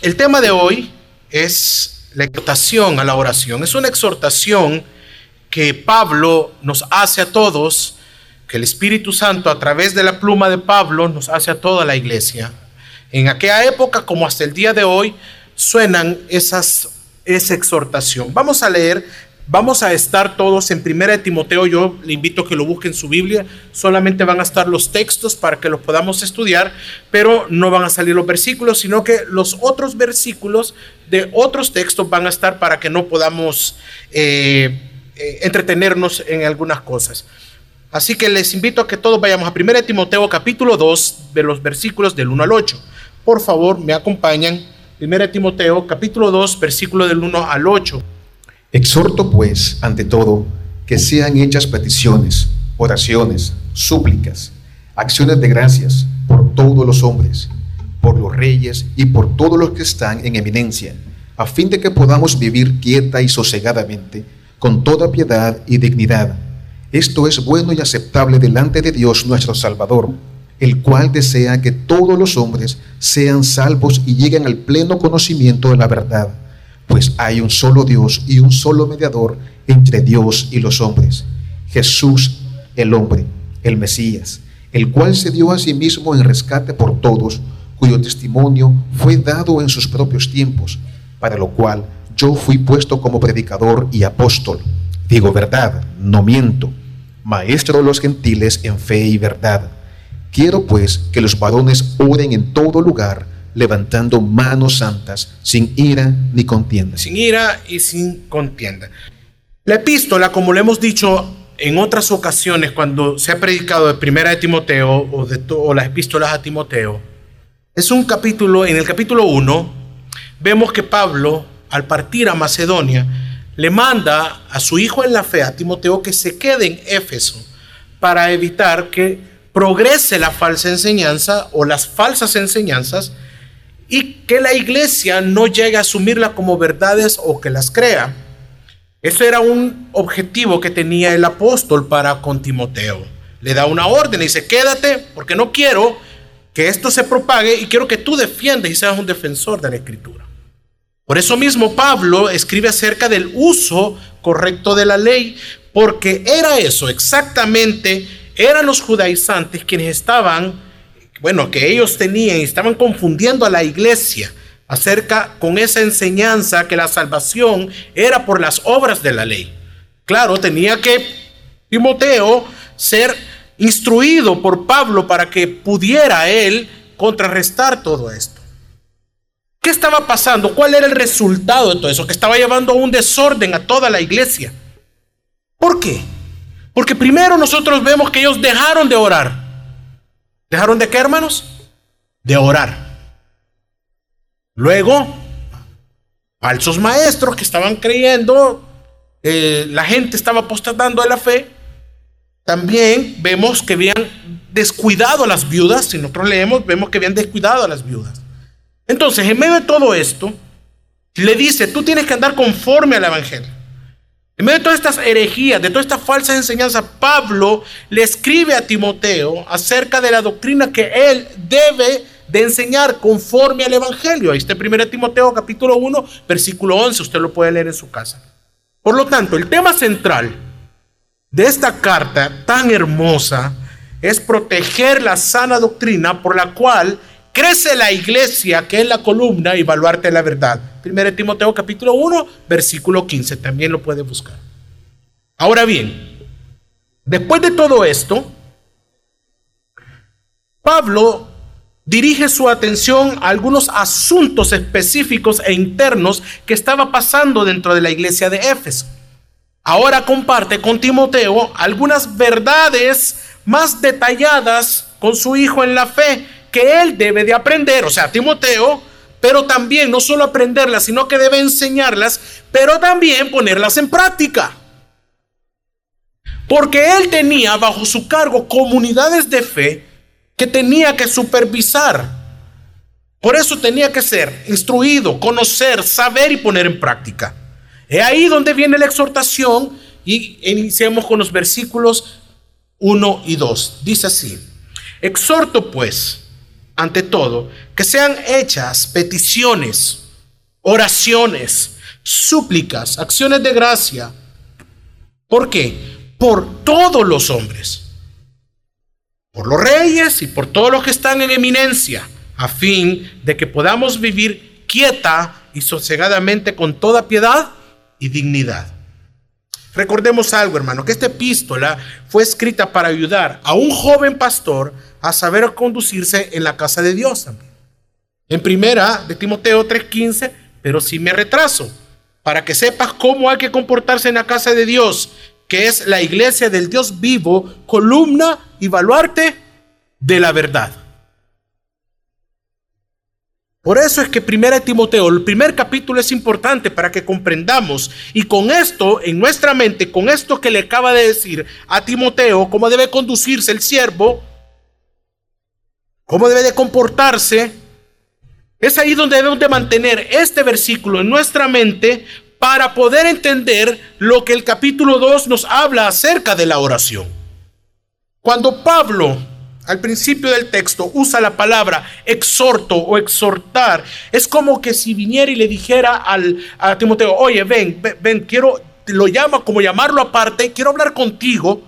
el tema de hoy es la exhortación a la oración. Es una exhortación que Pablo nos hace a todos, que el Espíritu Santo a través de la pluma de Pablo nos hace a toda la iglesia. En aquella época como hasta el día de hoy suenan esas, esa exhortación. Vamos a leer Vamos a estar todos en Primera de Timoteo. Yo le invito a que lo busquen en su Biblia. Solamente van a estar los textos para que los podamos estudiar, pero no van a salir los versículos, sino que los otros versículos de otros textos van a estar para que no podamos eh, eh, entretenernos en algunas cosas. Así que les invito a que todos vayamos a Primera de Timoteo capítulo 2 de los versículos del 1 al 8. Por favor, me acompañan. Primera de Timoteo capítulo 2 versículo del 1 al 8. Exhorto pues, ante todo, que sean hechas peticiones, oraciones, súplicas, acciones de gracias por todos los hombres, por los reyes y por todos los que están en eminencia, a fin de que podamos vivir quieta y sosegadamente, con toda piedad y dignidad. Esto es bueno y aceptable delante de Dios nuestro Salvador, el cual desea que todos los hombres sean salvos y lleguen al pleno conocimiento de la verdad pues hay un solo Dios y un solo mediador entre Dios y los hombres, Jesús el hombre, el Mesías, el cual se dio a sí mismo en rescate por todos, cuyo testimonio fue dado en sus propios tiempos, para lo cual yo fui puesto como predicador y apóstol. Digo verdad, no miento, maestro de los gentiles en fe y verdad. Quiero pues que los varones oren en todo lugar, levantando manos santas, sin ira ni contienda. Sin ira y sin contienda. La epístola, como le hemos dicho en otras ocasiones cuando se ha predicado de Primera de Timoteo o, de o las epístolas a Timoteo, es un capítulo, en el capítulo 1, vemos que Pablo, al partir a Macedonia, le manda a su hijo en la fe, a Timoteo, que se quede en Éfeso para evitar que progrese la falsa enseñanza o las falsas enseñanzas y que la iglesia no llegue a asumirla como verdades o que las crea. Eso era un objetivo que tenía el apóstol para con Timoteo. Le da una orden y dice, quédate porque no quiero que esto se propague y quiero que tú defiendas y seas un defensor de la escritura. Por eso mismo Pablo escribe acerca del uso correcto de la ley, porque era eso exactamente, eran los judaizantes quienes estaban bueno, que ellos tenían y estaban confundiendo a la iglesia acerca con esa enseñanza que la salvación era por las obras de la ley. Claro, tenía que Timoteo ser instruido por Pablo para que pudiera él contrarrestar todo esto. ¿Qué estaba pasando? ¿Cuál era el resultado de todo eso? Que estaba llevando un desorden a toda la iglesia. ¿Por qué? Porque primero nosotros vemos que ellos dejaron de orar. ¿Dejaron de qué, hermanos? De orar. Luego, falsos maestros que estaban creyendo, eh, la gente estaba apostatando de la fe. También vemos que habían descuidado a las viudas. Si nosotros leemos, vemos que habían descuidado a las viudas. Entonces, en medio de todo esto, le dice, tú tienes que andar conforme al Evangelio. En medio de todas estas herejías, de todas estas falsas enseñanzas, Pablo le escribe a Timoteo acerca de la doctrina que él debe de enseñar conforme al Evangelio. Ahí está 1 Timoteo capítulo 1, versículo 11, usted lo puede leer en su casa. Por lo tanto, el tema central de esta carta tan hermosa es proteger la sana doctrina por la cual crece la iglesia, que es la columna, y evaluarte la verdad. Primero Timoteo capítulo 1, versículo 15, también lo puedes buscar. Ahora bien, después de todo esto, Pablo dirige su atención a algunos asuntos específicos e internos que estaba pasando dentro de la iglesia de Éfeso. Ahora comparte con Timoteo algunas verdades más detalladas con su hijo en la fe que él debe de aprender, o sea, Timoteo, pero también no solo aprenderlas, sino que debe enseñarlas, pero también ponerlas en práctica. Porque él tenía bajo su cargo comunidades de fe que tenía que supervisar. Por eso tenía que ser instruido, conocer, saber y poner en práctica. Es ahí donde viene la exhortación y iniciamos con los versículos 1 y 2. Dice así, exhorto pues ante todo, que sean hechas peticiones, oraciones, súplicas, acciones de gracia. ¿Por qué? Por todos los hombres, por los reyes y por todos los que están en eminencia, a fin de que podamos vivir quieta y sosegadamente con toda piedad y dignidad. Recordemos algo, hermano, que esta epístola fue escrita para ayudar a un joven pastor a saber conducirse en la casa de Dios también. En primera de Timoteo 3:15, pero si me retraso, para que sepas cómo hay que comportarse en la casa de Dios, que es la iglesia del Dios vivo, columna y baluarte de la verdad. Por eso es que Primera Timoteo, el primer capítulo es importante para que comprendamos y con esto en nuestra mente, con esto que le acaba de decir a Timoteo, cómo debe conducirse el siervo, cómo debe de comportarse, es ahí donde debemos de mantener este versículo en nuestra mente para poder entender lo que el capítulo 2 nos habla acerca de la oración. Cuando Pablo al principio del texto usa la palabra exhorto o exhortar. Es como que si viniera y le dijera al, a Timoteo, oye, ven, ven, quiero, lo llama como llamarlo aparte, quiero hablar contigo.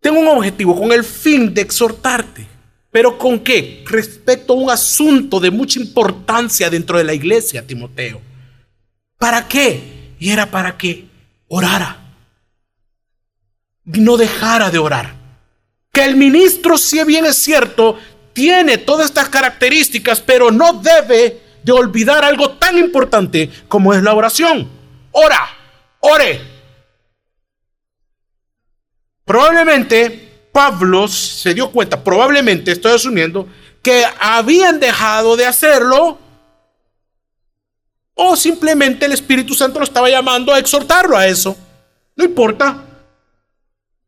Tengo un objetivo con el fin de exhortarte. ¿Pero con qué? Respecto a un asunto de mucha importancia dentro de la iglesia, Timoteo. ¿Para qué? Y era para que orara. No dejara de orar que el ministro, si bien es cierto, tiene todas estas características, pero no debe de olvidar algo tan importante como es la oración. Ora, ore. Probablemente Pablo se dio cuenta, probablemente estoy asumiendo, que habían dejado de hacerlo o simplemente el Espíritu Santo lo estaba llamando a exhortarlo a eso. No importa.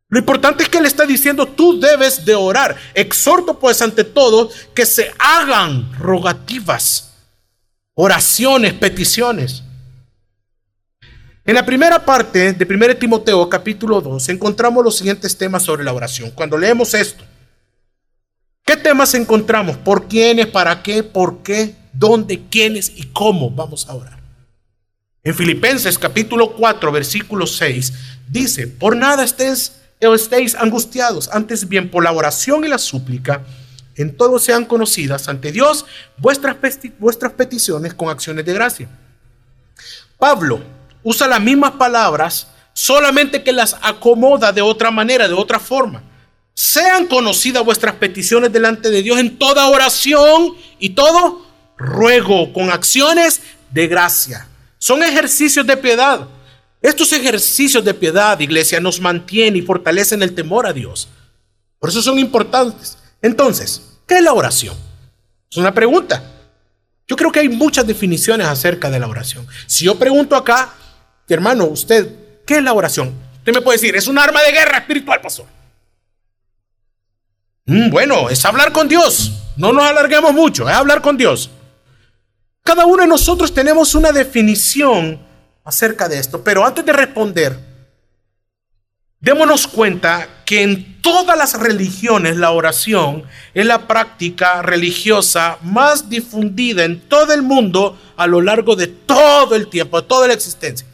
Lo importante es que él está diciendo, tú debes de orar. Exhorto pues ante todo que se hagan rogativas, oraciones, peticiones. En la primera parte de 1 Timoteo capítulo 2 encontramos los siguientes temas sobre la oración. Cuando leemos esto, ¿qué temas encontramos? ¿Por quiénes? ¿Para qué? ¿Por qué? ¿Dónde? ¿Quiénes? ¿Y cómo vamos a orar? En Filipenses capítulo 4 versículo 6 dice, por nada estés estéis angustiados, antes bien por la oración y la súplica, en todo sean conocidas ante Dios vuestras peticiones con acciones de gracia. Pablo usa las mismas palabras, solamente que las acomoda de otra manera, de otra forma. Sean conocidas vuestras peticiones delante de Dios en toda oración y todo ruego con acciones de gracia. Son ejercicios de piedad. Estos ejercicios de piedad, iglesia, nos mantienen y fortalecen el temor a Dios. Por eso son importantes. Entonces, ¿qué es la oración? Es una pregunta. Yo creo que hay muchas definiciones acerca de la oración. Si yo pregunto acá, hermano, usted, ¿qué es la oración? Usted me puede decir, es un arma de guerra espiritual, pastor. Mm, bueno, es hablar con Dios. No nos alarguemos mucho, es hablar con Dios. Cada uno de nosotros tenemos una definición acerca de esto. Pero antes de responder, démonos cuenta que en todas las religiones la oración es la práctica religiosa más difundida en todo el mundo a lo largo de todo el tiempo, de toda la existencia.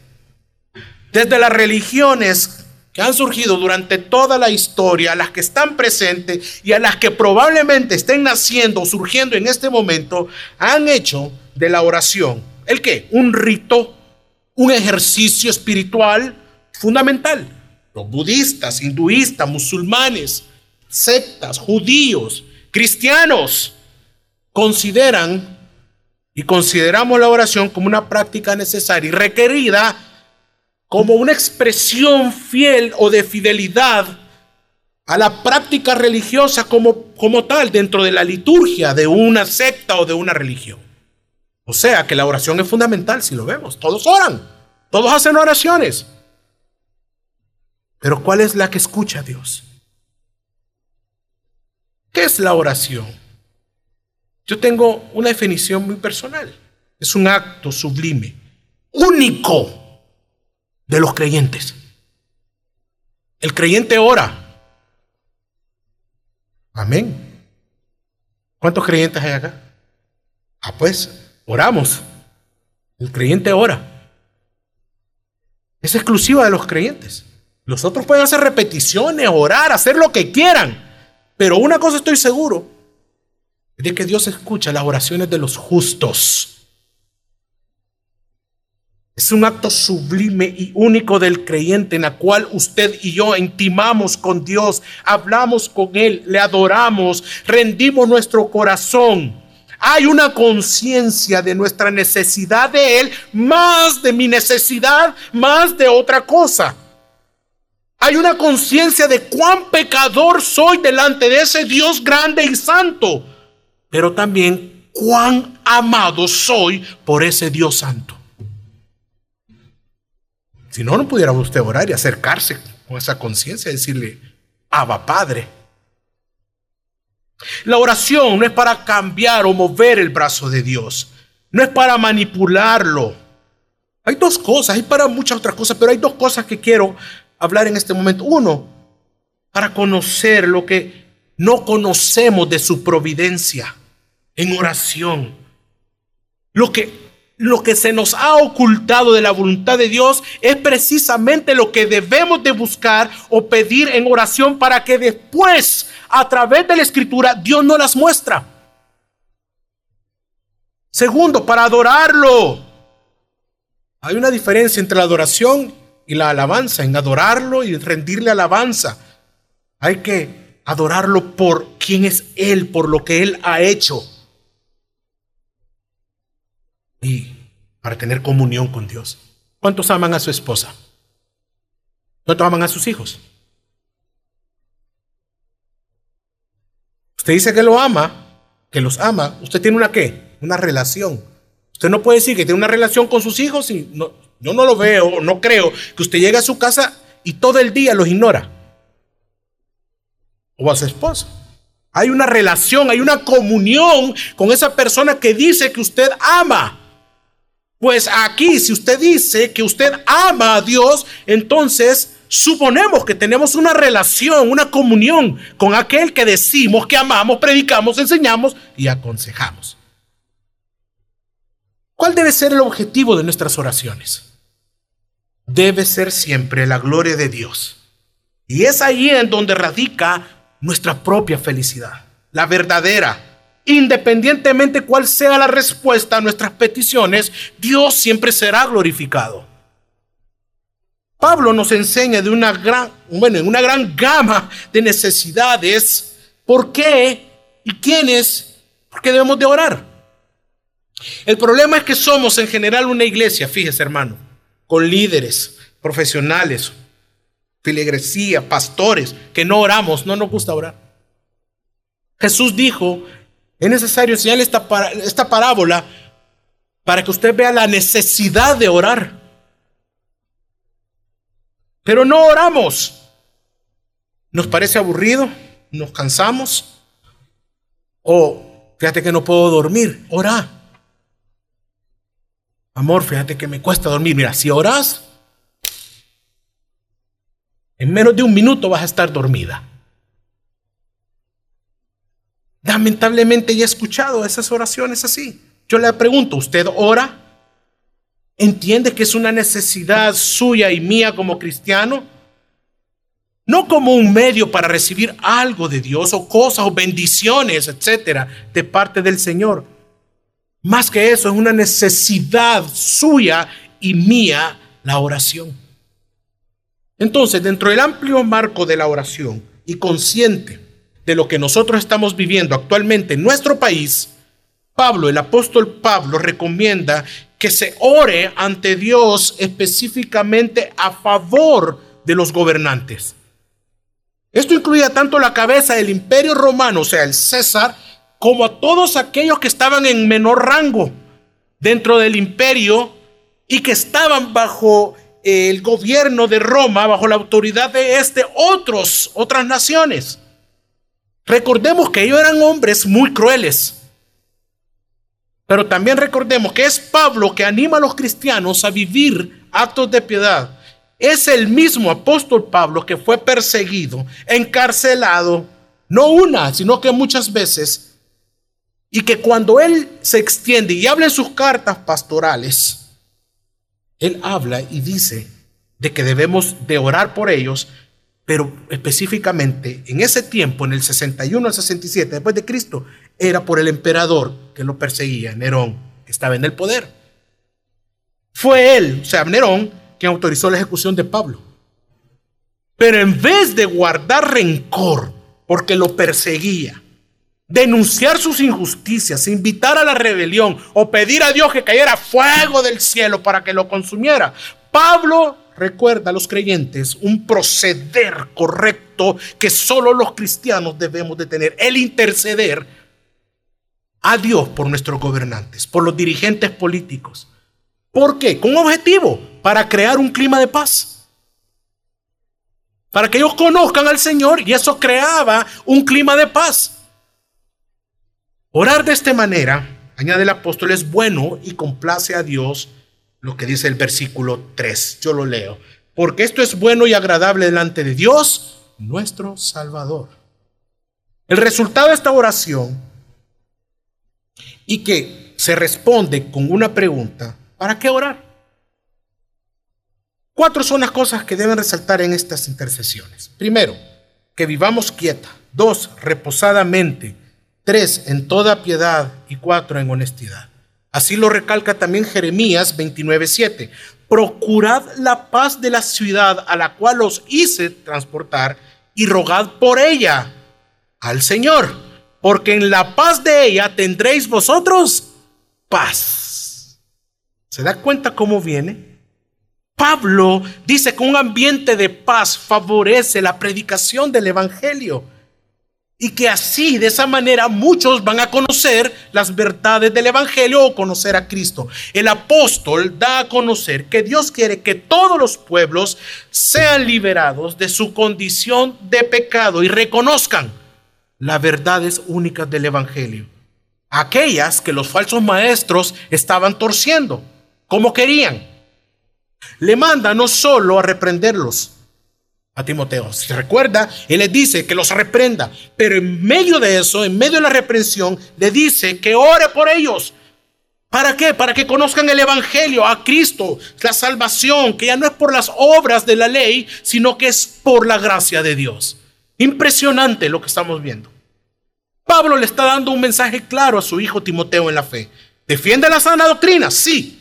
Desde las religiones que han surgido durante toda la historia, a las que están presentes y a las que probablemente estén naciendo o surgiendo en este momento, han hecho de la oración, ¿el qué? Un rito un ejercicio espiritual fundamental. Los budistas, hinduistas, musulmanes, sectas, judíos, cristianos, consideran y consideramos la oración como una práctica necesaria y requerida como una expresión fiel o de fidelidad a la práctica religiosa como, como tal dentro de la liturgia de una secta o de una religión. O sea que la oración es fundamental si lo vemos. Todos oran, todos hacen oraciones. Pero ¿cuál es la que escucha Dios? ¿Qué es la oración? Yo tengo una definición muy personal. Es un acto sublime, único de los creyentes. El creyente ora. Amén. ¿Cuántos creyentes hay acá? Ah, pues, oramos. El creyente ora. Es exclusiva de los creyentes. Los otros pueden hacer repeticiones, orar, hacer lo que quieran. Pero una cosa estoy seguro, es de que Dios escucha las oraciones de los justos. Es un acto sublime y único del creyente en la cual usted y yo intimamos con Dios, hablamos con Él, le adoramos, rendimos nuestro corazón. Hay una conciencia de nuestra necesidad de Él, más de mi necesidad, más de otra cosa. Hay una conciencia de cuán pecador soy delante de ese Dios grande y santo, pero también cuán amado soy por ese Dios santo. Si no, no pudiera usted orar y acercarse con esa conciencia y decirle, Abba Padre. La oración no es para cambiar o mover el brazo de Dios, no es para manipularlo. Hay dos cosas, hay para muchas otras cosas, pero hay dos cosas que quiero hablar en este momento. Uno, para conocer lo que no conocemos de su providencia en oración. Lo que lo que se nos ha ocultado de la voluntad de Dios es precisamente lo que debemos de buscar o pedir en oración para que después, a través de la escritura, Dios nos las muestra. Segundo, para adorarlo. Hay una diferencia entre la adoración y la alabanza. En adorarlo y rendirle alabanza. Hay que adorarlo por quién es Él, por lo que Él ha hecho y para tener comunión con Dios. ¿Cuántos aman a su esposa? ¿Cuántos aman a sus hijos? Usted dice que lo ama, que los ama. ¿Usted tiene una qué? Una relación. Usted no puede decir que tiene una relación con sus hijos y no, yo no lo veo, no creo que usted llegue a su casa y todo el día los ignora. O a su esposa. Hay una relación, hay una comunión con esa persona que dice que usted ama. Pues aquí, si usted dice que usted ama a Dios, entonces suponemos que tenemos una relación, una comunión con aquel que decimos que amamos, predicamos, enseñamos y aconsejamos. ¿Cuál debe ser el objetivo de nuestras oraciones? Debe ser siempre la gloria de Dios. Y es ahí en donde radica nuestra propia felicidad, la verdadera Independientemente cuál sea la respuesta a nuestras peticiones, Dios siempre será glorificado. Pablo nos enseña de una gran, bueno, en una gran gama de necesidades, por qué y quiénes, por qué debemos de orar. El problema es que somos en general una iglesia, fíjese hermano, con líderes, profesionales, filigresía, pastores, que no oramos, no nos gusta orar. Jesús dijo es necesario enseñarle esta, parábola para que usted vea la necesidad de orar. Pero no oramos. Nos parece aburrido, nos cansamos. O fíjate que no puedo dormir, ora. Amor, fíjate que me cuesta dormir. Mira, si oras, en menos de un minuto vas a estar dormida. Lamentablemente ya he escuchado esas oraciones así. Yo le pregunto, ¿usted ora? ¿Entiende que es una necesidad suya y mía como cristiano? No como un medio para recibir algo de Dios o cosas o bendiciones, etcétera, de parte del Señor. Más que eso, es una necesidad suya y mía la oración. Entonces, dentro del amplio marco de la oración y consciente de lo que nosotros estamos viviendo actualmente en nuestro país, Pablo, el apóstol Pablo, recomienda que se ore ante Dios específicamente a favor de los gobernantes. Esto incluía tanto la cabeza del imperio romano, o sea, el César, como a todos aquellos que estaban en menor rango dentro del imperio y que estaban bajo el gobierno de Roma, bajo la autoridad de este, otros, otras naciones. Recordemos que ellos eran hombres muy crueles. Pero también recordemos que es Pablo que anima a los cristianos a vivir actos de piedad. Es el mismo apóstol Pablo que fue perseguido, encarcelado, no una, sino que muchas veces, Y que cuando él se extiende y habla en sus cartas pastorales, él habla y dice de que debemos de orar por ellos, pero específicamente en ese tiempo, en el 61 al 67 después de Cristo, era por el emperador que lo perseguía, Nerón, que estaba en el poder. Fue él, o sea, Nerón, quien autorizó la ejecución de Pablo. Pero en vez de guardar rencor porque lo perseguía, denunciar sus injusticias, invitar a la rebelión o pedir a Dios que cayera fuego del cielo para que lo consumiera, Pablo recuerda a los creyentes un proceder correcto que solo los cristianos debemos de tener, el interceder a Dios por nuestros gobernantes, por los dirigentes políticos. ¿Por qué? Con objetivo, para crear un clima de paz para que ellos conozcan al Señor y eso creaba un clima de paz. Orar de esta manera, añade el apóstol, es bueno y complace a Dios lo que dice el versículo 3. Yo lo leo. Porque esto es bueno y agradable delante de Dios, nuestro Salvador. El resultado de esta oración y que se responde con una pregunta, ¿para qué orar? Cuatro son las cosas que deben resaltar en estas intercesiones. Primero, que vivamos quieta. Dos, reposadamente. Tres, en toda piedad. Y cuatro, en honestidad. Así lo recalca también Jeremías 29:7. Procurad la paz de la ciudad a la cual os hice transportar y rogad por ella al Señor, porque en la paz de ella tendréis vosotros paz. ¿Se da cuenta cómo viene? Pablo dice que un ambiente de paz favorece la predicación del Evangelio y que así, de esa manera, muchos van a conocer las verdades del Evangelio o conocer a Cristo. El apóstol da a conocer que Dios quiere que todos los pueblos sean liberados de su condición de pecado y reconozcan las verdades únicas del Evangelio. Aquellas que los falsos maestros estaban torciendo, como querían le manda no solo a reprenderlos a Timoteo. Si recuerda, él le dice que los reprenda, pero en medio de eso, en medio de la reprensión, le dice que ore por ellos. ¿Para qué? Para que conozcan el Evangelio, a Cristo, la salvación, que ya no es por las obras de la ley, sino que es por la gracia de Dios. Impresionante lo que estamos viendo. Pablo le está dando un mensaje claro a su hijo Timoteo en la fe. ¿Defiende la sana doctrina? Sí.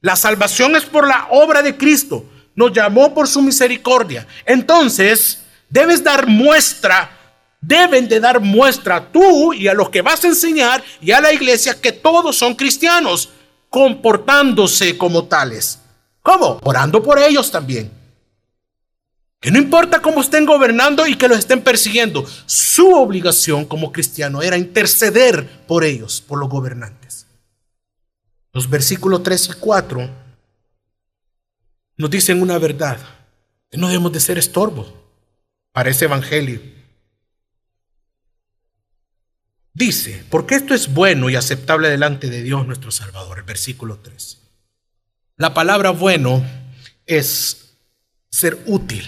La salvación es por la obra de Cristo. Nos llamó por su misericordia. Entonces, debes dar muestra, deben de dar muestra tú y a los que vas a enseñar y a la iglesia que todos son cristianos, comportándose como tales. ¿Cómo? Orando por ellos también. Que no importa cómo estén gobernando y que los estén persiguiendo, su obligación como cristiano era interceder por ellos, por los gobernantes. Los versículos 3 y 4 nos dicen una verdad, no debemos de ser estorbo para ese evangelio. Dice, porque esto es bueno y aceptable delante de Dios nuestro Salvador, el versículo 3. La palabra bueno es ser útil,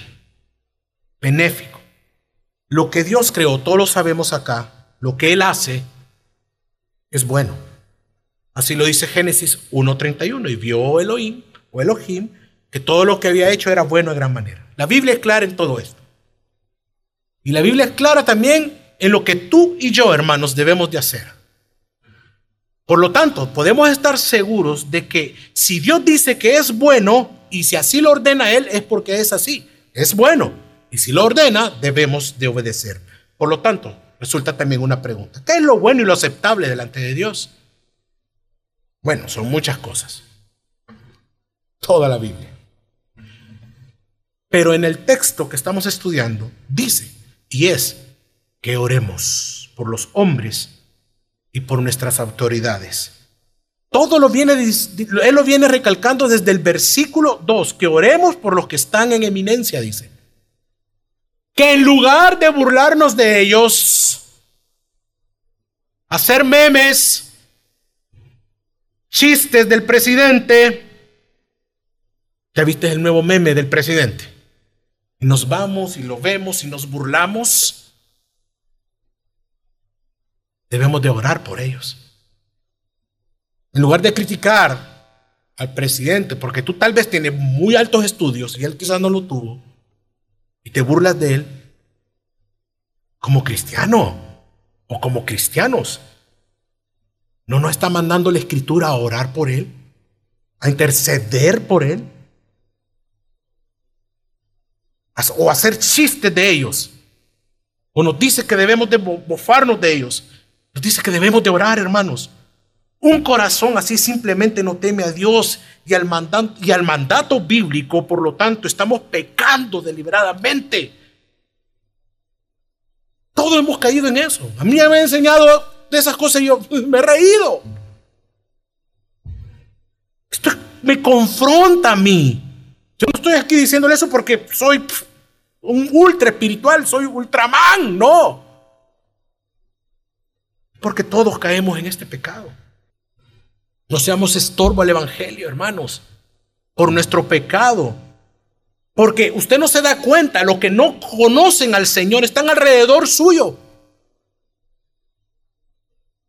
benéfico. Lo que Dios creó, todos lo sabemos acá, lo que Él hace es bueno. Así lo dice Génesis 1.31. Y vio Elohim o Elohim que todo lo que había hecho era bueno de gran manera. La Biblia es clara en todo esto. Y la Biblia es clara también en lo que tú y yo, hermanos, debemos de hacer. Por lo tanto, podemos estar seguros de que si Dios dice que es bueno y si así lo ordena Él, es porque es así. Es bueno. Y si lo ordena, debemos de obedecer. Por lo tanto, resulta también una pregunta. ¿Qué es lo bueno y lo aceptable delante de Dios? Bueno, son muchas cosas. Toda la Biblia. Pero en el texto que estamos estudiando dice, y es, que oremos por los hombres y por nuestras autoridades. Todo lo viene, él lo viene recalcando desde el versículo 2, que oremos por los que están en eminencia, dice. Que en lugar de burlarnos de ellos, hacer memes, chistes del presidente. ¿Ya viste el nuevo meme del presidente? Y nos vamos y lo vemos y nos burlamos. Debemos de orar por ellos. En lugar de criticar al presidente, porque tú tal vez tienes muy altos estudios y él quizás no lo tuvo, y te burlas de él, como cristiano o como cristianos. ¿No nos está mandando la escritura a orar por él? ¿A interceder por él? ¿O hacer chistes de ellos? ¿O nos dice que debemos de bofarnos de ellos? Nos dice que debemos de orar, hermanos. Un corazón así simplemente no teme a Dios y al, mandato, y al mandato bíblico, por lo tanto, estamos pecando deliberadamente. Todos hemos caído en eso. A mí me han enseñado de esas cosas y yo me he reído. Esto me confronta a mí. Estoy aquí diciéndole eso porque soy un ultra espiritual, soy ultraman, no. Porque todos caemos en este pecado. No seamos estorbo al Evangelio, hermanos, por nuestro pecado. Porque usted no se da cuenta, los que no conocen al Señor están alrededor suyo.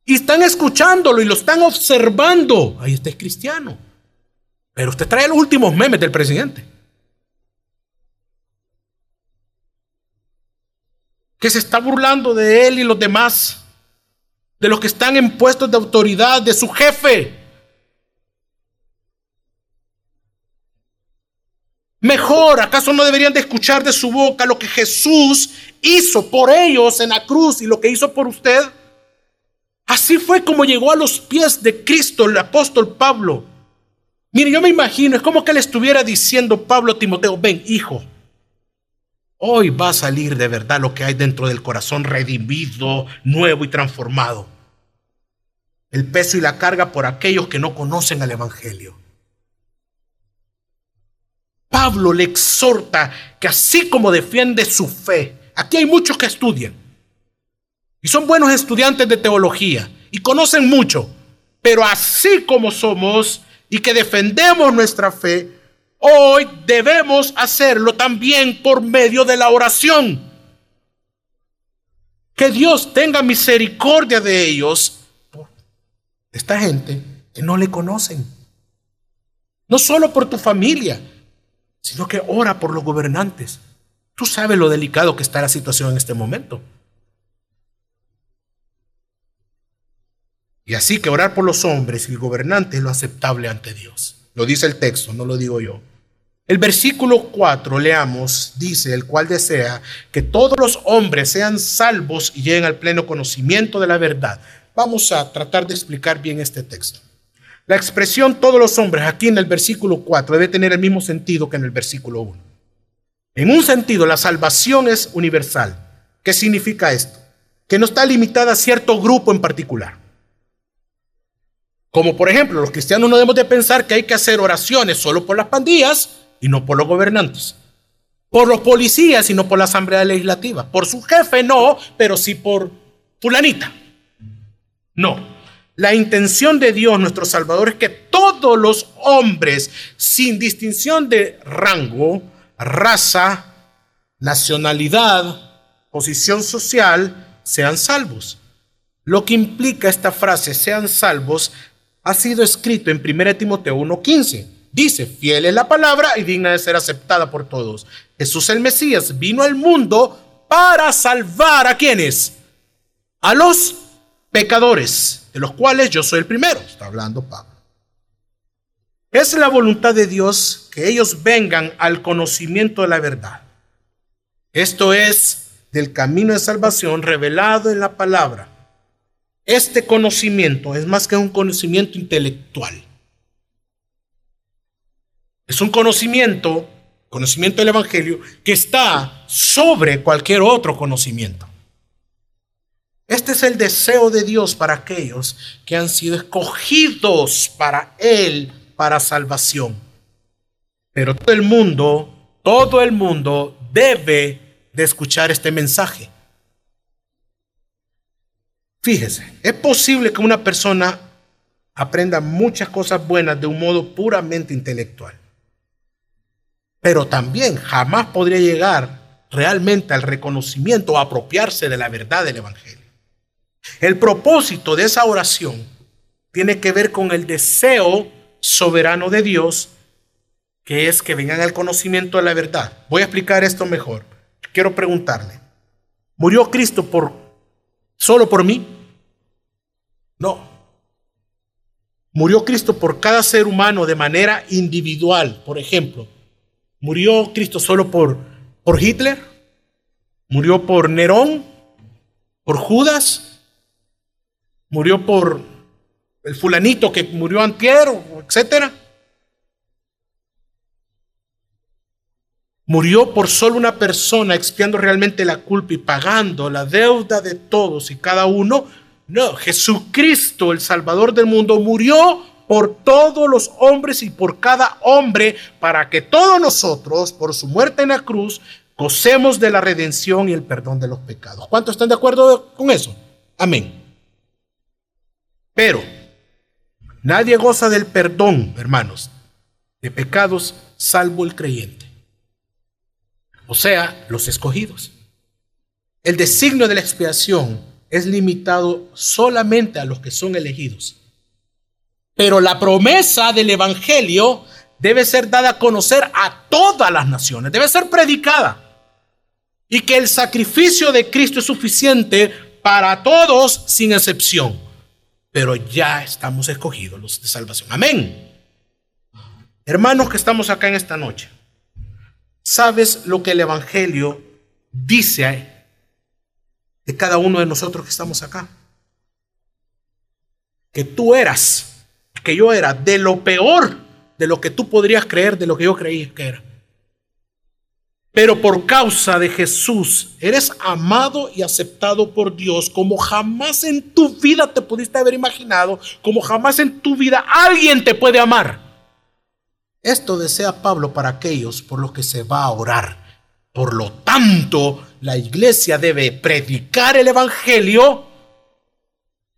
Y están escuchándolo y lo están observando. Ahí está es cristiano. Pero usted trae los últimos memes del presidente. Que se está burlando de él y los demás. De los que están en puestos de autoridad, de su jefe. Mejor, ¿acaso no deberían de escuchar de su boca lo que Jesús hizo por ellos en la cruz y lo que hizo por usted? Así fue como llegó a los pies de Cristo el apóstol Pablo. Mire, yo me imagino, es como que le estuviera diciendo Pablo a Timoteo, ven, hijo, hoy va a salir de verdad lo que hay dentro del corazón redimido, nuevo y transformado. El peso y la carga por aquellos que no conocen al Evangelio. Pablo le exhorta que así como defiende su fe, aquí hay muchos que estudian y son buenos estudiantes de teología y conocen mucho, pero así como somos y que defendemos nuestra fe, hoy debemos hacerlo también por medio de la oración. Que Dios tenga misericordia de ellos, esta gente que no le conocen. No solo por tu familia, sino que ora por los gobernantes. Tú sabes lo delicado que está la situación en este momento. Y así que orar por los hombres y el gobernante es lo aceptable ante Dios. Lo dice el texto, no lo digo yo. El versículo 4, leamos, dice, el cual desea que todos los hombres sean salvos y lleguen al pleno conocimiento de la verdad. Vamos a tratar de explicar bien este texto. La expresión todos los hombres aquí en el versículo 4 debe tener el mismo sentido que en el versículo 1. En un sentido, la salvación es universal. ¿Qué significa esto? Que no está limitada a cierto grupo en particular. Como por ejemplo, los cristianos no debemos de pensar que hay que hacer oraciones solo por las pandillas y no por los gobernantes. Por los policías y no por la asamblea legislativa. Por su jefe no, pero sí por fulanita. No. La intención de Dios, nuestro Salvador, es que todos los hombres, sin distinción de rango, raza, nacionalidad, posición social, sean salvos. Lo que implica esta frase, sean salvos, ha sido escrito en 1 Timoteo 1.15. Dice, fiel es la palabra y digna de ser aceptada por todos. Jesús el Mesías vino al mundo para salvar a quienes? A los pecadores de los cuales yo soy el primero, está hablando Pablo. Es la voluntad de Dios que ellos vengan al conocimiento de la verdad. Esto es del camino de salvación revelado en la palabra. Este conocimiento es más que un conocimiento intelectual. Es un conocimiento, conocimiento del Evangelio, que está sobre cualquier otro conocimiento. Este es el deseo de Dios para aquellos que han sido escogidos para Él, para salvación. Pero todo el mundo, todo el mundo debe de escuchar este mensaje. Fíjese, es posible que una persona aprenda muchas cosas buenas de un modo puramente intelectual. Pero también jamás podría llegar realmente al reconocimiento o apropiarse de la verdad del Evangelio. El propósito de esa oración tiene que ver con el deseo soberano de Dios, que es que vengan al conocimiento de la verdad. Voy a explicar esto mejor. Quiero preguntarle, ¿murió Cristo por solo por mí? No. Murió Cristo por cada ser humano de manera individual. Por ejemplo, ¿murió Cristo solo por, por Hitler? ¿Murió por Nerón? ¿Por Judas? ¿Murió por el fulanito que murió antier, etcétera? Murió por solo una persona, expiando realmente la culpa y pagando la deuda de todos y cada uno. No, Jesucristo, el Salvador del mundo, murió por todos los hombres y por cada hombre, para que todos nosotros, por su muerte en la cruz, gocemos de la redención y el perdón de los pecados. ¿Cuántos están de acuerdo con eso? Amén. Pero nadie goza del perdón, hermanos, de pecados salvo el creyente o sea, los escogidos. El designio de la expiación es limitado solamente a los que son elegidos. Pero la promesa del Evangelio debe ser dada a conocer a todas las naciones, debe ser predicada. Y que el sacrificio de Cristo es suficiente para todos sin excepción. Pero ya estamos escogidos los de salvación. Amén. Hermanos que estamos acá en esta noche. ¿Sabes lo que el Evangelio dice de cada uno de nosotros que estamos acá? Que tú eras, que yo era, de lo peor de lo que tú podrías creer, de lo que yo creí que era. Pero por causa de Jesús, eres amado y aceptado por Dios como jamás en tu vida te pudiste haber imaginado, como jamás en tu vida alguien te puede amar. Esto desea Pablo para aquellos por los que se va a orar. Por lo tanto, la iglesia debe predicar el Evangelio,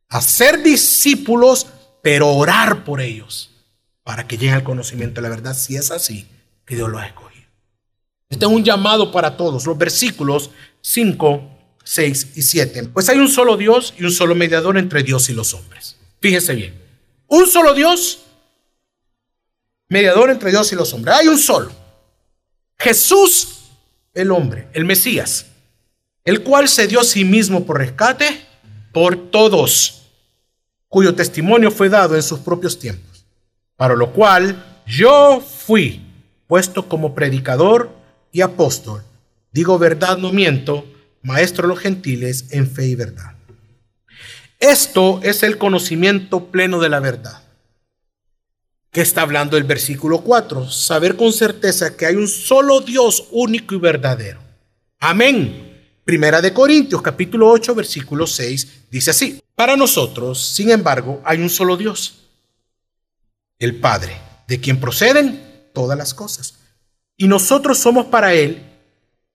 hacer discípulos, pero orar por ellos para que lleguen al conocimiento de la verdad, si es así que Dios los ha escogido. Este es un llamado para todos. Los versículos 5, 6 y 7. Pues hay un solo Dios y un solo mediador entre Dios y los hombres. Fíjese bien. Un solo Dios mediador entre Dios y los hombres. Hay un solo. Jesús, el hombre, el Mesías, el cual se dio a sí mismo por rescate por todos, cuyo testimonio fue dado en sus propios tiempos, para lo cual yo fui puesto como predicador y apóstol. Digo verdad, no miento, maestro de los gentiles en fe y verdad. Esto es el conocimiento pleno de la verdad que está hablando el versículo 4. Saber con certeza que hay un solo Dios único y verdadero. Amén. Primera de Corintios capítulo 8 versículo 6 dice así. Para nosotros, sin embargo, hay un solo Dios. El Padre, de quien proceden todas las cosas. Y nosotros somos para Él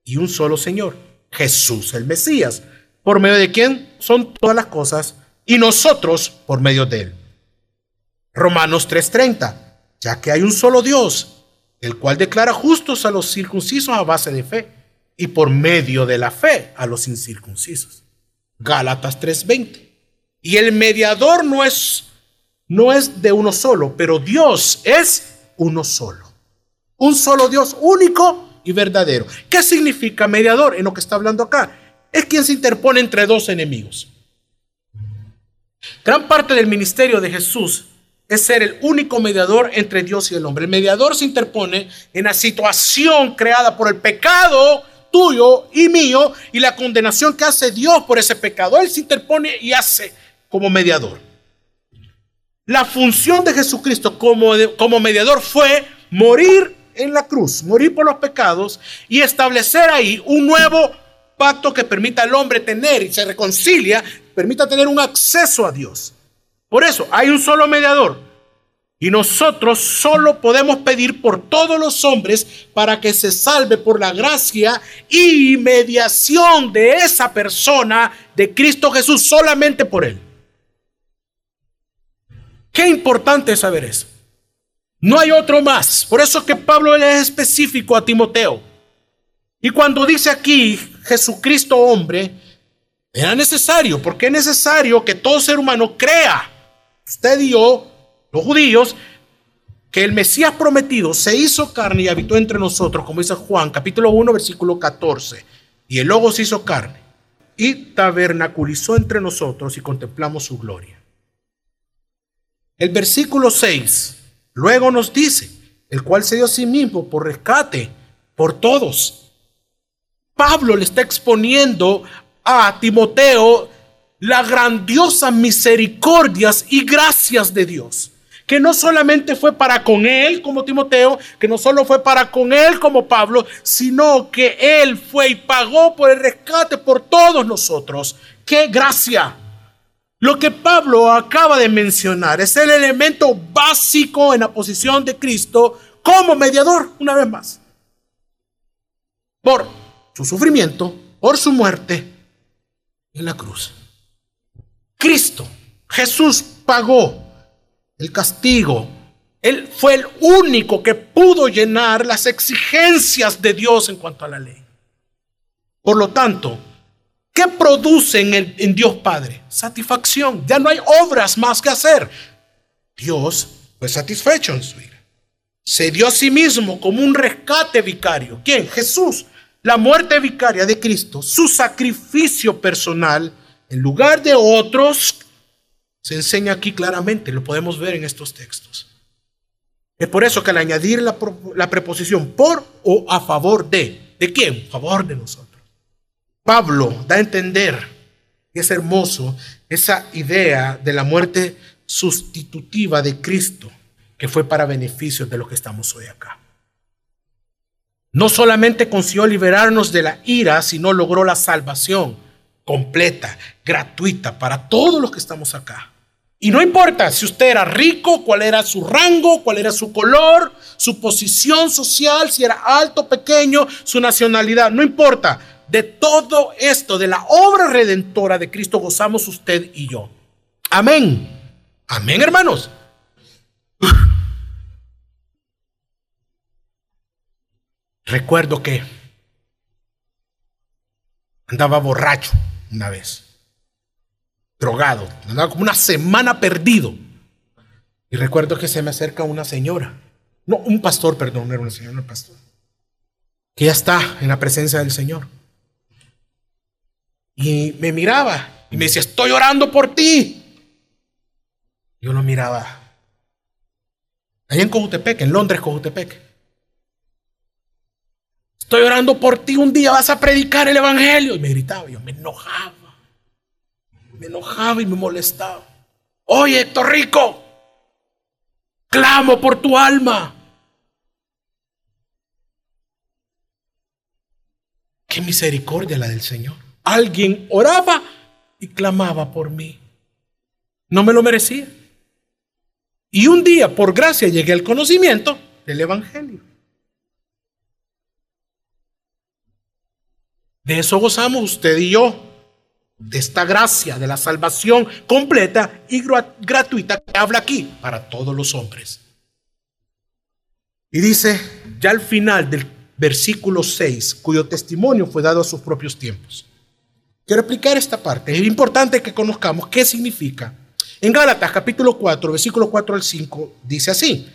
y un solo Señor, Jesús el Mesías, por medio de quien son todas las cosas y nosotros por medio de Él. Romanos 3:30, ya que hay un solo Dios, el cual declara justos a los circuncisos a base de fe y por medio de la fe a los incircuncisos. Gálatas 3:20. Y el mediador no es no es de uno solo, pero Dios es uno solo. Un solo Dios único y verdadero. ¿Qué significa mediador en lo que está hablando acá? Es quien se interpone entre dos enemigos. Gran parte del ministerio de Jesús es ser el único mediador entre Dios y el hombre. El mediador se interpone en la situación creada por el pecado tuyo y mío y la condenación que hace Dios por ese pecado. Él se interpone y hace como mediador. La función de Jesucristo como, como mediador fue morir en la cruz, morir por los pecados y establecer ahí un nuevo pacto que permita al hombre tener y se reconcilia, permita tener un acceso a Dios. Por eso hay un solo mediador. Y nosotros solo podemos pedir por todos los hombres para que se salve por la gracia y mediación de esa persona, de Cristo Jesús, solamente por Él. Qué importante saber eso. No hay otro más. Por eso es que Pablo es específico a Timoteo. Y cuando dice aquí Jesucristo hombre, era necesario, porque es necesario que todo ser humano crea usted y yo, los judíos, que el Mesías prometido se hizo carne y habitó entre nosotros, como dice Juan, capítulo 1, versículo 14. Y el Logo se hizo carne y tabernaculizó entre nosotros y contemplamos su gloria. El versículo 6 luego nos dice, el cual se dio a sí mismo por rescate por todos. Pablo le está exponiendo a Timoteo las grandiosas misericordias y gracias de Dios que no solamente fue para con él como Timoteo, que no solo fue para con él como Pablo, sino que él fue y pagó por el rescate por todos nosotros. ¡Qué gracia! Lo que Pablo acaba de mencionar es el elemento básico en la posición de Cristo como mediador, una vez más. Por su sufrimiento, por su muerte en la cruz. Cristo, Jesús pagó el castigo. Él fue el único que pudo llenar las exigencias de Dios en cuanto a la ley. Por lo tanto, ¿qué produce en, Dios Padre? Satisfacción. Ya no hay obras más que hacer. Dios fue satisfecho en su ira. Se dio a sí mismo como un rescate vicario. ¿Quién? Jesús. La muerte vicaria de Cristo, su sacrificio personal en lugar de otros se enseña aquí claramente, lo podemos ver en estos textos. Es por eso que al añadir la, preposición por o a favor de, ¿de quién? A favor de nosotros. Pablo da a entender, y es hermoso, esa idea de la muerte sustitutiva de Cristo, que fue para beneficio de los que estamos hoy acá. No solamente consiguió liberarnos de la ira, sino logró la salvación completa, gratuita para todos los que estamos acá. Y no importa si usted era rico, cuál era su rango, cuál era su color, su posición social, si era alto, pequeño, su nacionalidad, no importa. De todo esto, de la obra redentora de Cristo, gozamos usted y yo. Amén. Amén, hermanos. Recuerdo que andaba borracho una vez drogado, andaba como una semana perdido. Y recuerdo que se me acerca una señora, no, un pastor, perdón, no era una señora, un pastor, que ya está en la presencia del Señor. Y me miraba y me decía, estoy orando por ti. Yo lo miraba. Allá en Cojutepec, en Londres, Cojutepec. Estoy orando por ti, un día vas a predicar el Evangelio. Y me gritaba, yo me enojaba me enojaba y me molestaba. Oye, Héctor Rico, clamo por tu alma. Qué misericordia la del Señor. Alguien oraba y clamaba por mí. No me lo merecía. Y un día, por gracia, llegué al conocimiento del Evangelio. De eso gozamos usted y yo de esta gracia, de la salvación completa y gratuita que habla aquí para todos los hombres. Y dice, ya al final del versículo 6, cuyo testimonio fue dado a sus propios tiempos. Quiero explicar esta parte. Es importante que conozcamos qué significa. En Gálatas capítulo 4, versículo 4 al 5, dice así,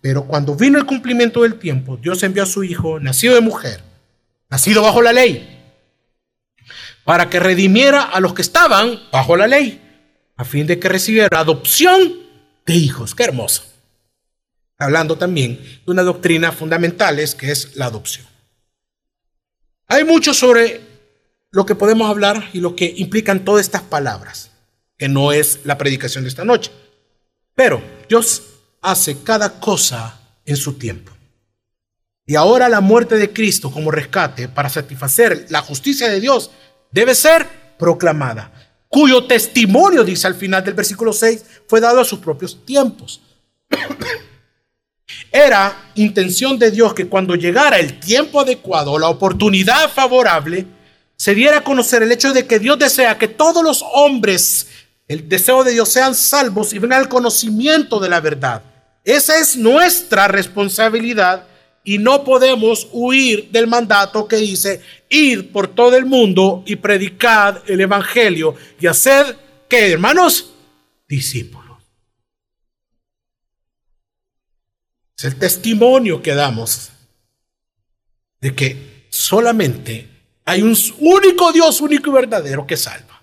pero cuando vino el cumplimiento del tiempo, Dios envió a su Hijo, nacido de mujer, nacido bajo la ley para que redimiera a los que estaban bajo la ley, a fin de que recibiera adopción de hijos. Qué hermoso. Hablando también de una doctrina fundamental, es que es la adopción. Hay mucho sobre lo que podemos hablar y lo que implican todas estas palabras, que no es la predicación de esta noche. Pero Dios hace cada cosa en su tiempo. Y ahora la muerte de Cristo como rescate para satisfacer la justicia de Dios debe ser proclamada, cuyo testimonio, dice al final del versículo 6, fue dado a sus propios tiempos. Era intención de Dios que cuando llegara el tiempo adecuado, la oportunidad favorable, se diera a conocer el hecho de que Dios desea que todos los hombres, el deseo de Dios, sean salvos y vengan al conocimiento de la verdad. Esa es nuestra responsabilidad y no podemos huir del mandato que dice ir por todo el mundo y predicar el evangelio y hacer que hermanos discípulos. Es el testimonio que damos de que solamente hay un único Dios, único y verdadero que salva.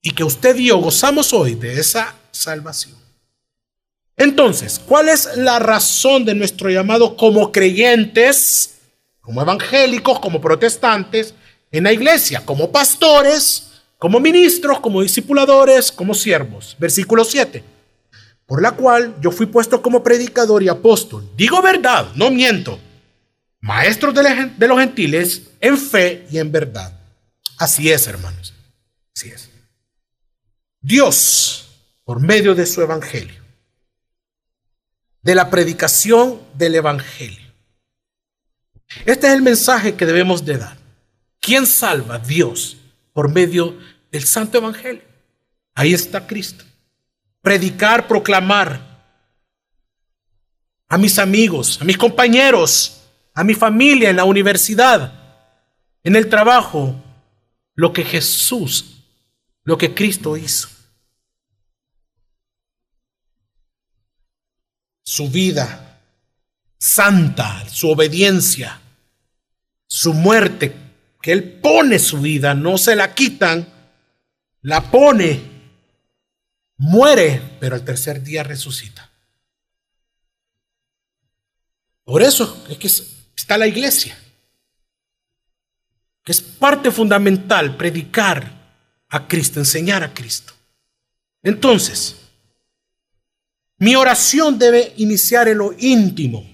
Y que usted y yo gozamos hoy de esa salvación. Entonces, ¿cuál es la razón de nuestro llamado como creyentes, como evangélicos, como protestantes, en la iglesia, como pastores, como ministros, como discipuladores, como siervos? Versículo 7. Por la cual yo fui puesto como predicador y apóstol. Digo verdad, no miento. Maestros de los gentiles en fe y en verdad. Así es, hermanos. Así es. Dios, por medio de su evangelio, de la predicación del Evangelio. Este es el mensaje que debemos de dar. ¿Quién salva? Dios, por medio del Santo Evangelio. Ahí está Cristo. Predicar, proclamar a mis amigos, a mis compañeros, a mi familia en la universidad, en el trabajo, lo que Jesús, lo que Cristo hizo. Su vida santa, su obediencia, su muerte, que Él pone su vida, no se la quitan, la pone, muere, pero al tercer día resucita. Por eso es que está la iglesia, que es parte fundamental predicar a Cristo, enseñar a Cristo. Entonces, mi oración debe iniciar en lo íntimo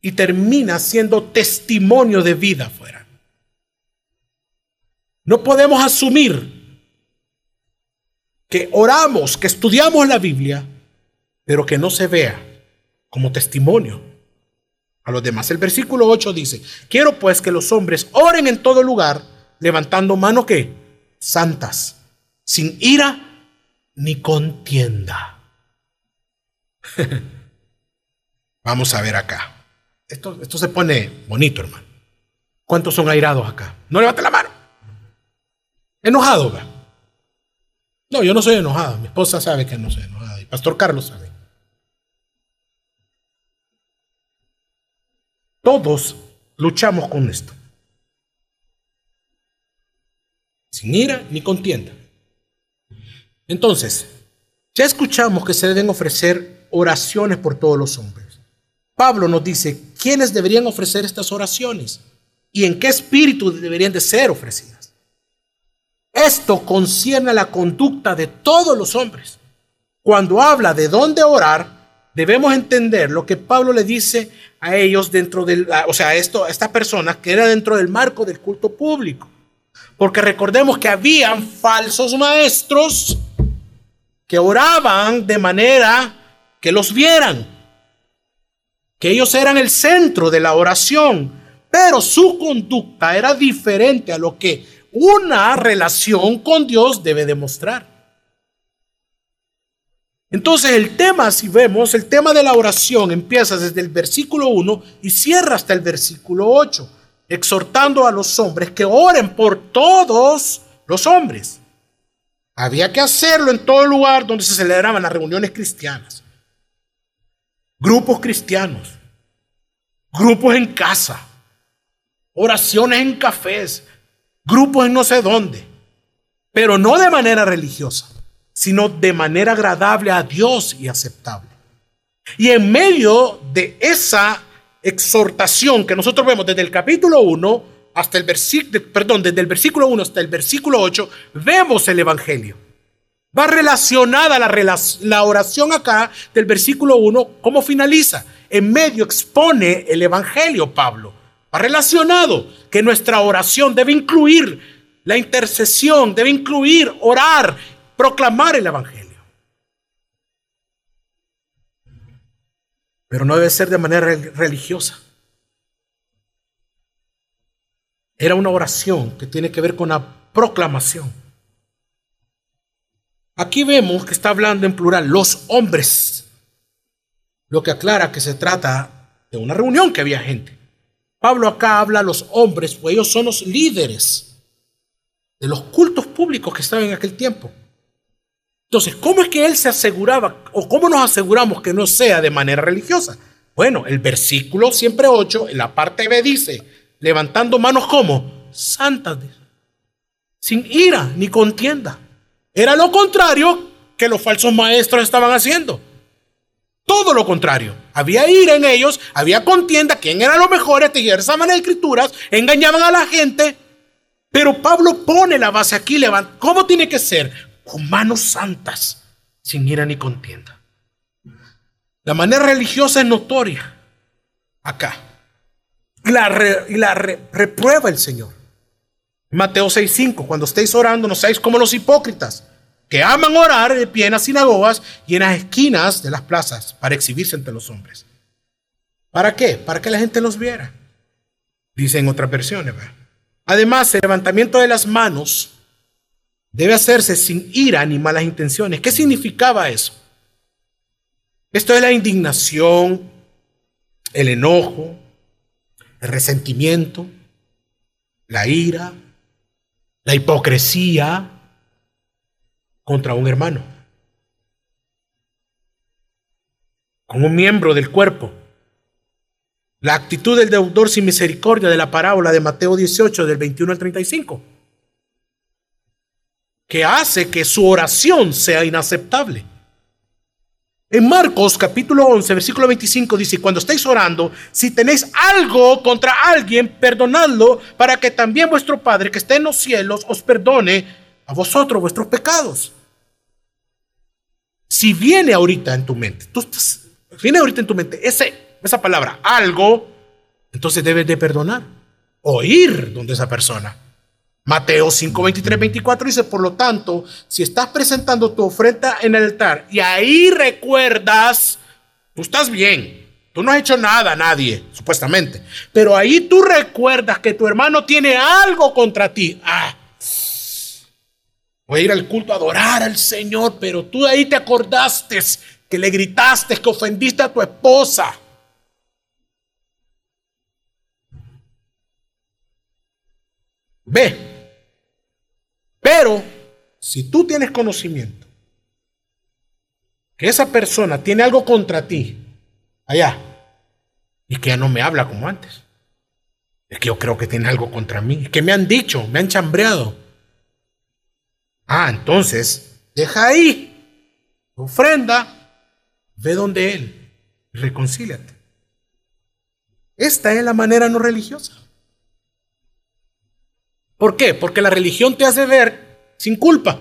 y termina siendo testimonio de vida afuera. No podemos asumir que oramos, que estudiamos la Biblia, pero que no se vea como testimonio a los demás. El versículo 8 dice, quiero pues que los hombres oren en todo lugar, levantando manos que santas, sin ira ni contienda. Vamos a ver acá. Esto, esto se pone bonito, hermano. ¿Cuántos son airados acá? No levante la mano. Enojado. No, yo no soy enojado. Mi esposa sabe que no soy enojado. Y Pastor Carlos sabe. Todos luchamos con esto. Sin ira ni contienda. Entonces, ya escuchamos que se deben ofrecer oraciones por todos los hombres. Pablo nos dice quiénes deberían ofrecer estas oraciones y en qué espíritu deberían de ser ofrecidas. Esto concierne a la conducta de todos los hombres. Cuando habla de dónde orar, debemos entender lo que Pablo le dice a ellos dentro del, o sea, esto, a esta persona que era dentro del marco del culto público. Porque recordemos que habían falsos maestros que oraban de manera que los vieran, que ellos eran el centro de la oración, pero su conducta era diferente a lo que una relación con Dios debe demostrar. Entonces el tema, si vemos, el tema de la oración empieza desde el versículo 1 y cierra hasta el versículo 8, exhortando a los hombres que oren por todos los hombres. Había que hacerlo en todo lugar donde se celebraban las reuniones cristianas grupos cristianos, grupos en casa, oraciones en cafés, grupos en no sé dónde, pero no de manera religiosa, sino de manera agradable a Dios y aceptable. Y en medio de esa exhortación que nosotros vemos desde el capítulo 1 hasta el versículo, perdón, desde el versículo 1 hasta el versículo 8, vemos el Evangelio. Va relacionada la, oración acá del versículo 1, ¿cómo finaliza? En medio expone el Evangelio, Pablo. Va relacionado que nuestra oración debe incluir la intercesión, debe incluir orar, proclamar el Evangelio. Pero no debe ser de manera religiosa. Era una oración que tiene que ver con la proclamación. Aquí vemos que está hablando en plural los hombres, lo que aclara que se trata de una reunión que había gente. Pablo acá habla a los hombres, pues ellos son los líderes de los cultos públicos que estaban en aquel tiempo. Entonces, ¿cómo es que él se aseguraba o cómo nos aseguramos que no sea de manera religiosa? Bueno, el versículo siempre 8, en la parte B dice, levantando manos como santas, sin ira ni contienda. Era lo contrario que los falsos maestros estaban haciendo. Todo lo contrario. Había ira en ellos, había contienda, quién era lo mejor, tergiversaban las escrituras, engañaban a la gente. Pero Pablo pone la base aquí, levanta. ¿Cómo tiene que ser? Con manos santas, sin ira ni contienda. La manera religiosa es notoria. Acá. La y la reprueba el Señor. Mateo 6:5, cuando estéis orando, no seáis como los hipócritas que aman orar de pie en las sinagogas y en las esquinas de las plazas para exhibirse entre los hombres. ¿Para qué? Para que la gente los viera. Dice en otras versiones. Además, el levantamiento de las manos debe hacerse sin ira ni malas intenciones. ¿Qué significaba eso? Esto es la indignación, el enojo, el resentimiento, la ira, la hipocresía, contra un hermano, con un miembro del cuerpo. La actitud del deudor sin misericordia de la parábola de Mateo 18 del 21 al 35, que hace que su oración sea inaceptable. En Marcos capítulo 11, versículo 25 dice, cuando estéis orando, si tenéis algo contra alguien, perdonadlo para que también vuestro Padre que está en los cielos os perdone a vosotros vuestros pecados. Si viene ahorita en tu mente, tú estás, viene ahorita en tu mente ese, esa palabra, algo, entonces debes de perdonar o ir donde esa persona. Mateo 5, 23, 24 dice, por lo tanto, si estás presentando tu ofrenda en el altar y ahí recuerdas, tú estás bien, tú no has hecho nada a nadie, supuestamente, pero ahí tú recuerdas que tu hermano tiene algo contra ti. Ah, Voy a ir al culto a adorar al Señor, pero tú ahí te acordaste que le gritaste, que ofendiste a tu esposa. Ve. Si tú tienes conocimiento que esa persona tiene algo contra ti allá y que ya no me habla como antes, es que yo creo que tiene algo contra mí, que me han dicho, me han chambreado. Ah, entonces, deja ahí ofrenda, ve donde Él, reconcíliate. Esta es la manera no religiosa. ¿Por qué? Porque la religión te hace ver sin culpa,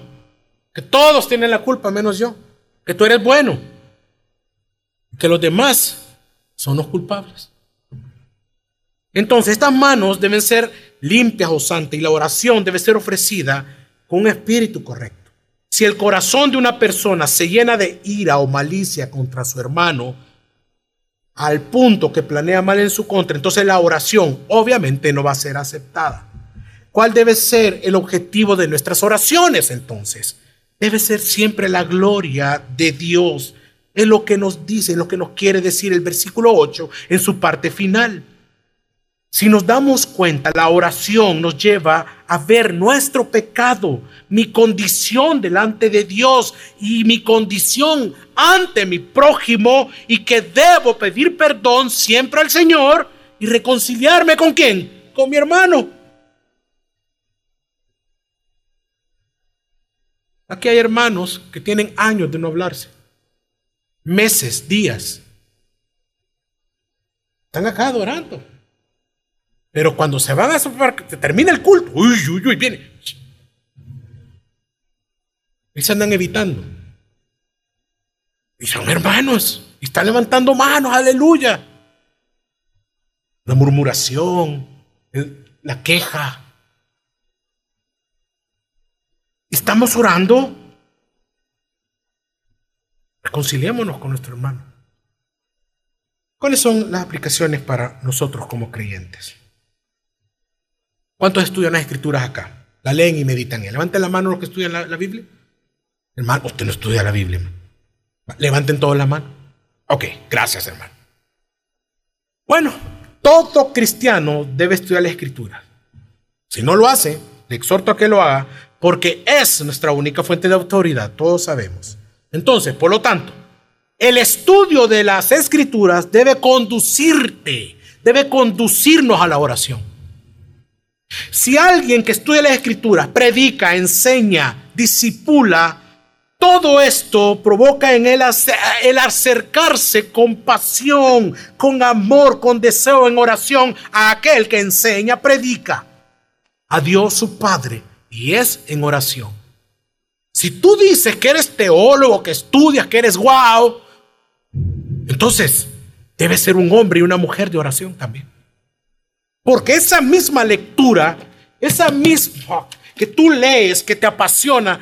que todos tienen la culpa menos yo, que tú eres bueno, que los demás son los culpables. Entonces estas manos deben ser limpias o santas y la oración debe ser ofrecida un espíritu correcto. Si el corazón de una persona se llena de ira o malicia contra su hermano, al punto que planea mal en su contra, entonces la oración obviamente no va a ser aceptada. ¿Cuál debe ser el objetivo de nuestras oraciones entonces? Debe ser siempre la gloria de Dios. Es lo que nos dice, lo que nos quiere decir el versículo 8 en su parte final. Si nos damos cuenta, la oración nos lleva a ver nuestro pecado, mi condición delante de Dios y mi condición ante mi prójimo y que debo pedir perdón siempre al Señor y reconciliarme con quién? Con mi hermano. Aquí hay hermanos que tienen años de no hablarse, meses, días. Están acá adorando. Pero cuando se van a se termina el culto, uy, uy, uy, viene. Y se andan evitando. Y son hermanos. Y están levantando manos, aleluya. La murmuración, la queja. Estamos orando. Reconciliémonos con nuestro hermano. ¿Cuáles son las aplicaciones para nosotros como creyentes? ¿Cuántos estudian las escrituras acá? La leen y meditan. Levanten la mano los que estudian la, Biblia. Hermano, usted no estudia la Biblia. Levanten todos la mano. Ok, gracias, hermano. Bueno, todo cristiano debe estudiar la escritura. Si no lo hace, le exhorto a que lo haga, porque es nuestra única fuente de autoridad, todos sabemos. Entonces, por lo tanto, el estudio de las escrituras debe conducirte, debe conducirnos a la oración. Si alguien que estudia las escrituras predica, enseña, disipula, todo esto provoca en él el acercarse con pasión, con amor, con deseo en oración a aquel que enseña, predica a Dios su Padre y es en oración. Si tú dices que eres teólogo, que estudias, que eres guau, entonces debes ser un hombre y una mujer de oración también. Porque esa misma lectura, esa misma que tú lees, que te apasiona,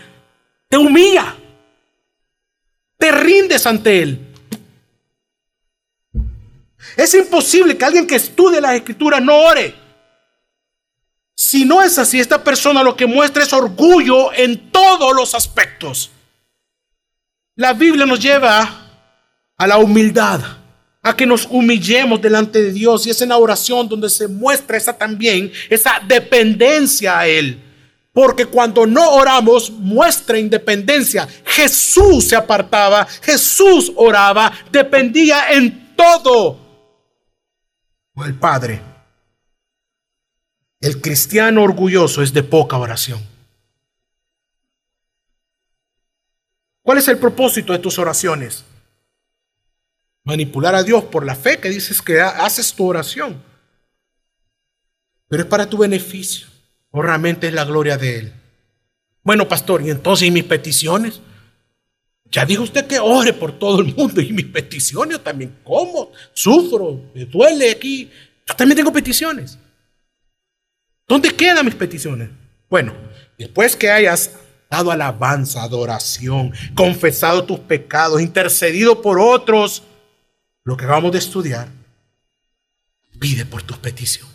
te humilla te rindes ante Él. Es imposible que alguien que estudie las escrituras no ore. Si no es así, esta persona lo que muestra es orgullo en todos los aspectos. La Biblia nos lleva a la humildad, a que nos humillemos delante de Dios y es en la oración donde se muestra esa también, esa dependencia a Él. Porque cuando no oramos, muestra independencia. Jesús se apartaba, Jesús oraba, dependía en todo. El Padre. El cristiano orgulloso es de poca oración. ¿Cuál es el propósito de tus oraciones? Manipular a Dios por la fe que dices que haces tu oración. Pero es para tu beneficio o realmente es la gloria de Él? Bueno, pastor, ¿y entonces y mis peticiones? Ya dijo usted que ore por todo el mundo y mis peticiones también como, sufro, me duele aquí. Yo también tengo peticiones. ¿Dónde quedan mis peticiones? Bueno, después que hayas dado alabanza, adoración, confesado tus pecados, intercedido por otros, lo que acabamos de estudiar, pide por tus peticiones.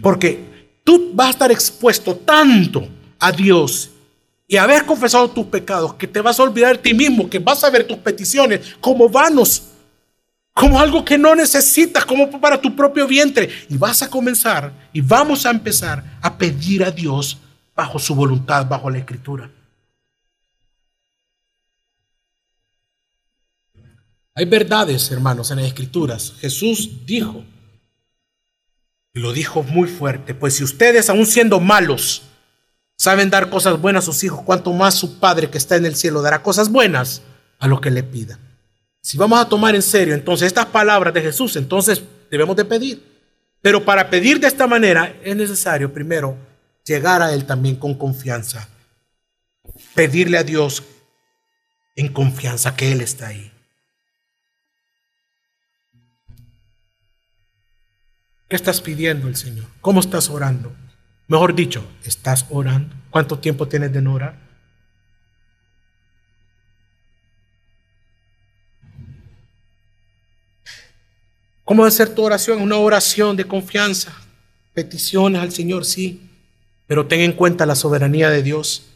Porque tú vas a estar expuesto tanto a Dios y haber confesado tus pecados que te vas a olvidar de ti mismo, que vas a ver tus peticiones como vanos, como algo que no necesitas, como para tu propio vientre. Y vas a comenzar y vamos a empezar a pedir a Dios bajo su voluntad, bajo la escritura. Hay verdades, hermanos, en las escrituras. Jesús dijo, y lo dijo muy fuerte, pues si ustedes, aun siendo malos, saben dar cosas buenas a sus hijos, cuanto más su Padre que está en el cielo dará cosas buenas a lo que le pida. Si vamos a tomar en serio entonces estas palabras de Jesús, entonces debemos de pedir. Pero para pedir de esta manera es necesario primero llegar a Él también con confianza. Pedirle a Dios en confianza que Él está ahí. ¿Qué estás pidiendo el Señor? ¿Cómo estás orando? Mejor dicho, ¿estás orando? ¿Cuánto tiempo tienes de no orar? ¿Cómo debe ser tu oración? Una oración de confianza, peticiones al Señor, sí, pero ten en cuenta la soberanía de Dios.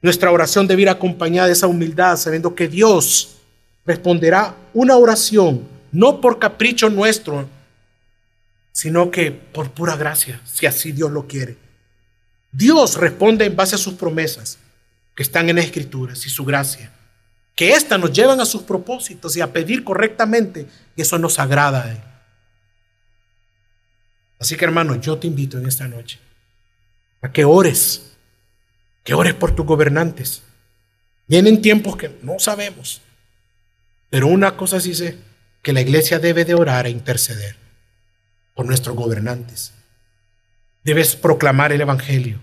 Nuestra oración debe ir acompañada de esa humildad, sabiendo que Dios responderá una oración, no por capricho nuestro, sino que por pura gracia, si así Dios lo quiere. Dios responde en base a sus promesas que están en las escrituras y su gracia, que éstas nos llevan a sus propósitos y a pedir correctamente, y eso nos agrada a Él. Así que hermano, yo te invito en esta noche a que ores, que ores por tus gobernantes. Vienen tiempos que no sabemos, pero una cosa sí sé, que la iglesia debe de orar e interceder por nuestros gobernantes. Debes proclamar el Evangelio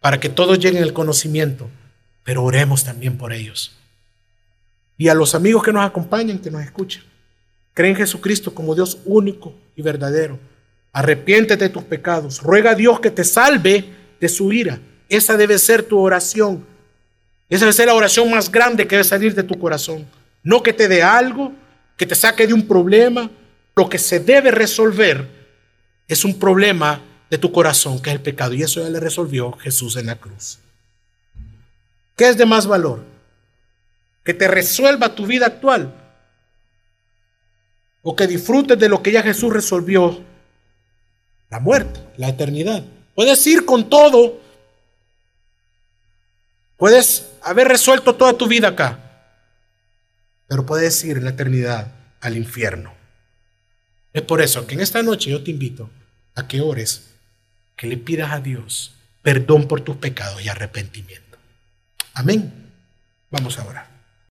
para que todos lleguen al conocimiento, pero oremos también por ellos. Y a los amigos que nos acompañan, que nos escuchan, creen en Jesucristo como Dios único y verdadero. Arrepiéntete de tus pecados. Ruega a Dios que te salve de su ira. Esa debe ser tu oración. Esa debe ser la oración más grande que debe salir de tu corazón. No que te dé algo, que te saque de un problema. Lo que se debe resolver es un problema de tu corazón, que es el pecado. Y eso ya le resolvió Jesús en la cruz. ¿Qué es de más valor? Que te resuelva tu vida actual. O que disfrutes de lo que ya Jesús resolvió. La muerte, la eternidad. Puedes ir con todo Puedes haber resuelto toda tu vida acá, pero puedes ir en la eternidad al infierno. Es por eso que en esta noche yo te invito a que ores, que le pidas a Dios perdón por tus pecados y arrepentimiento. Amén. Vamos a orar.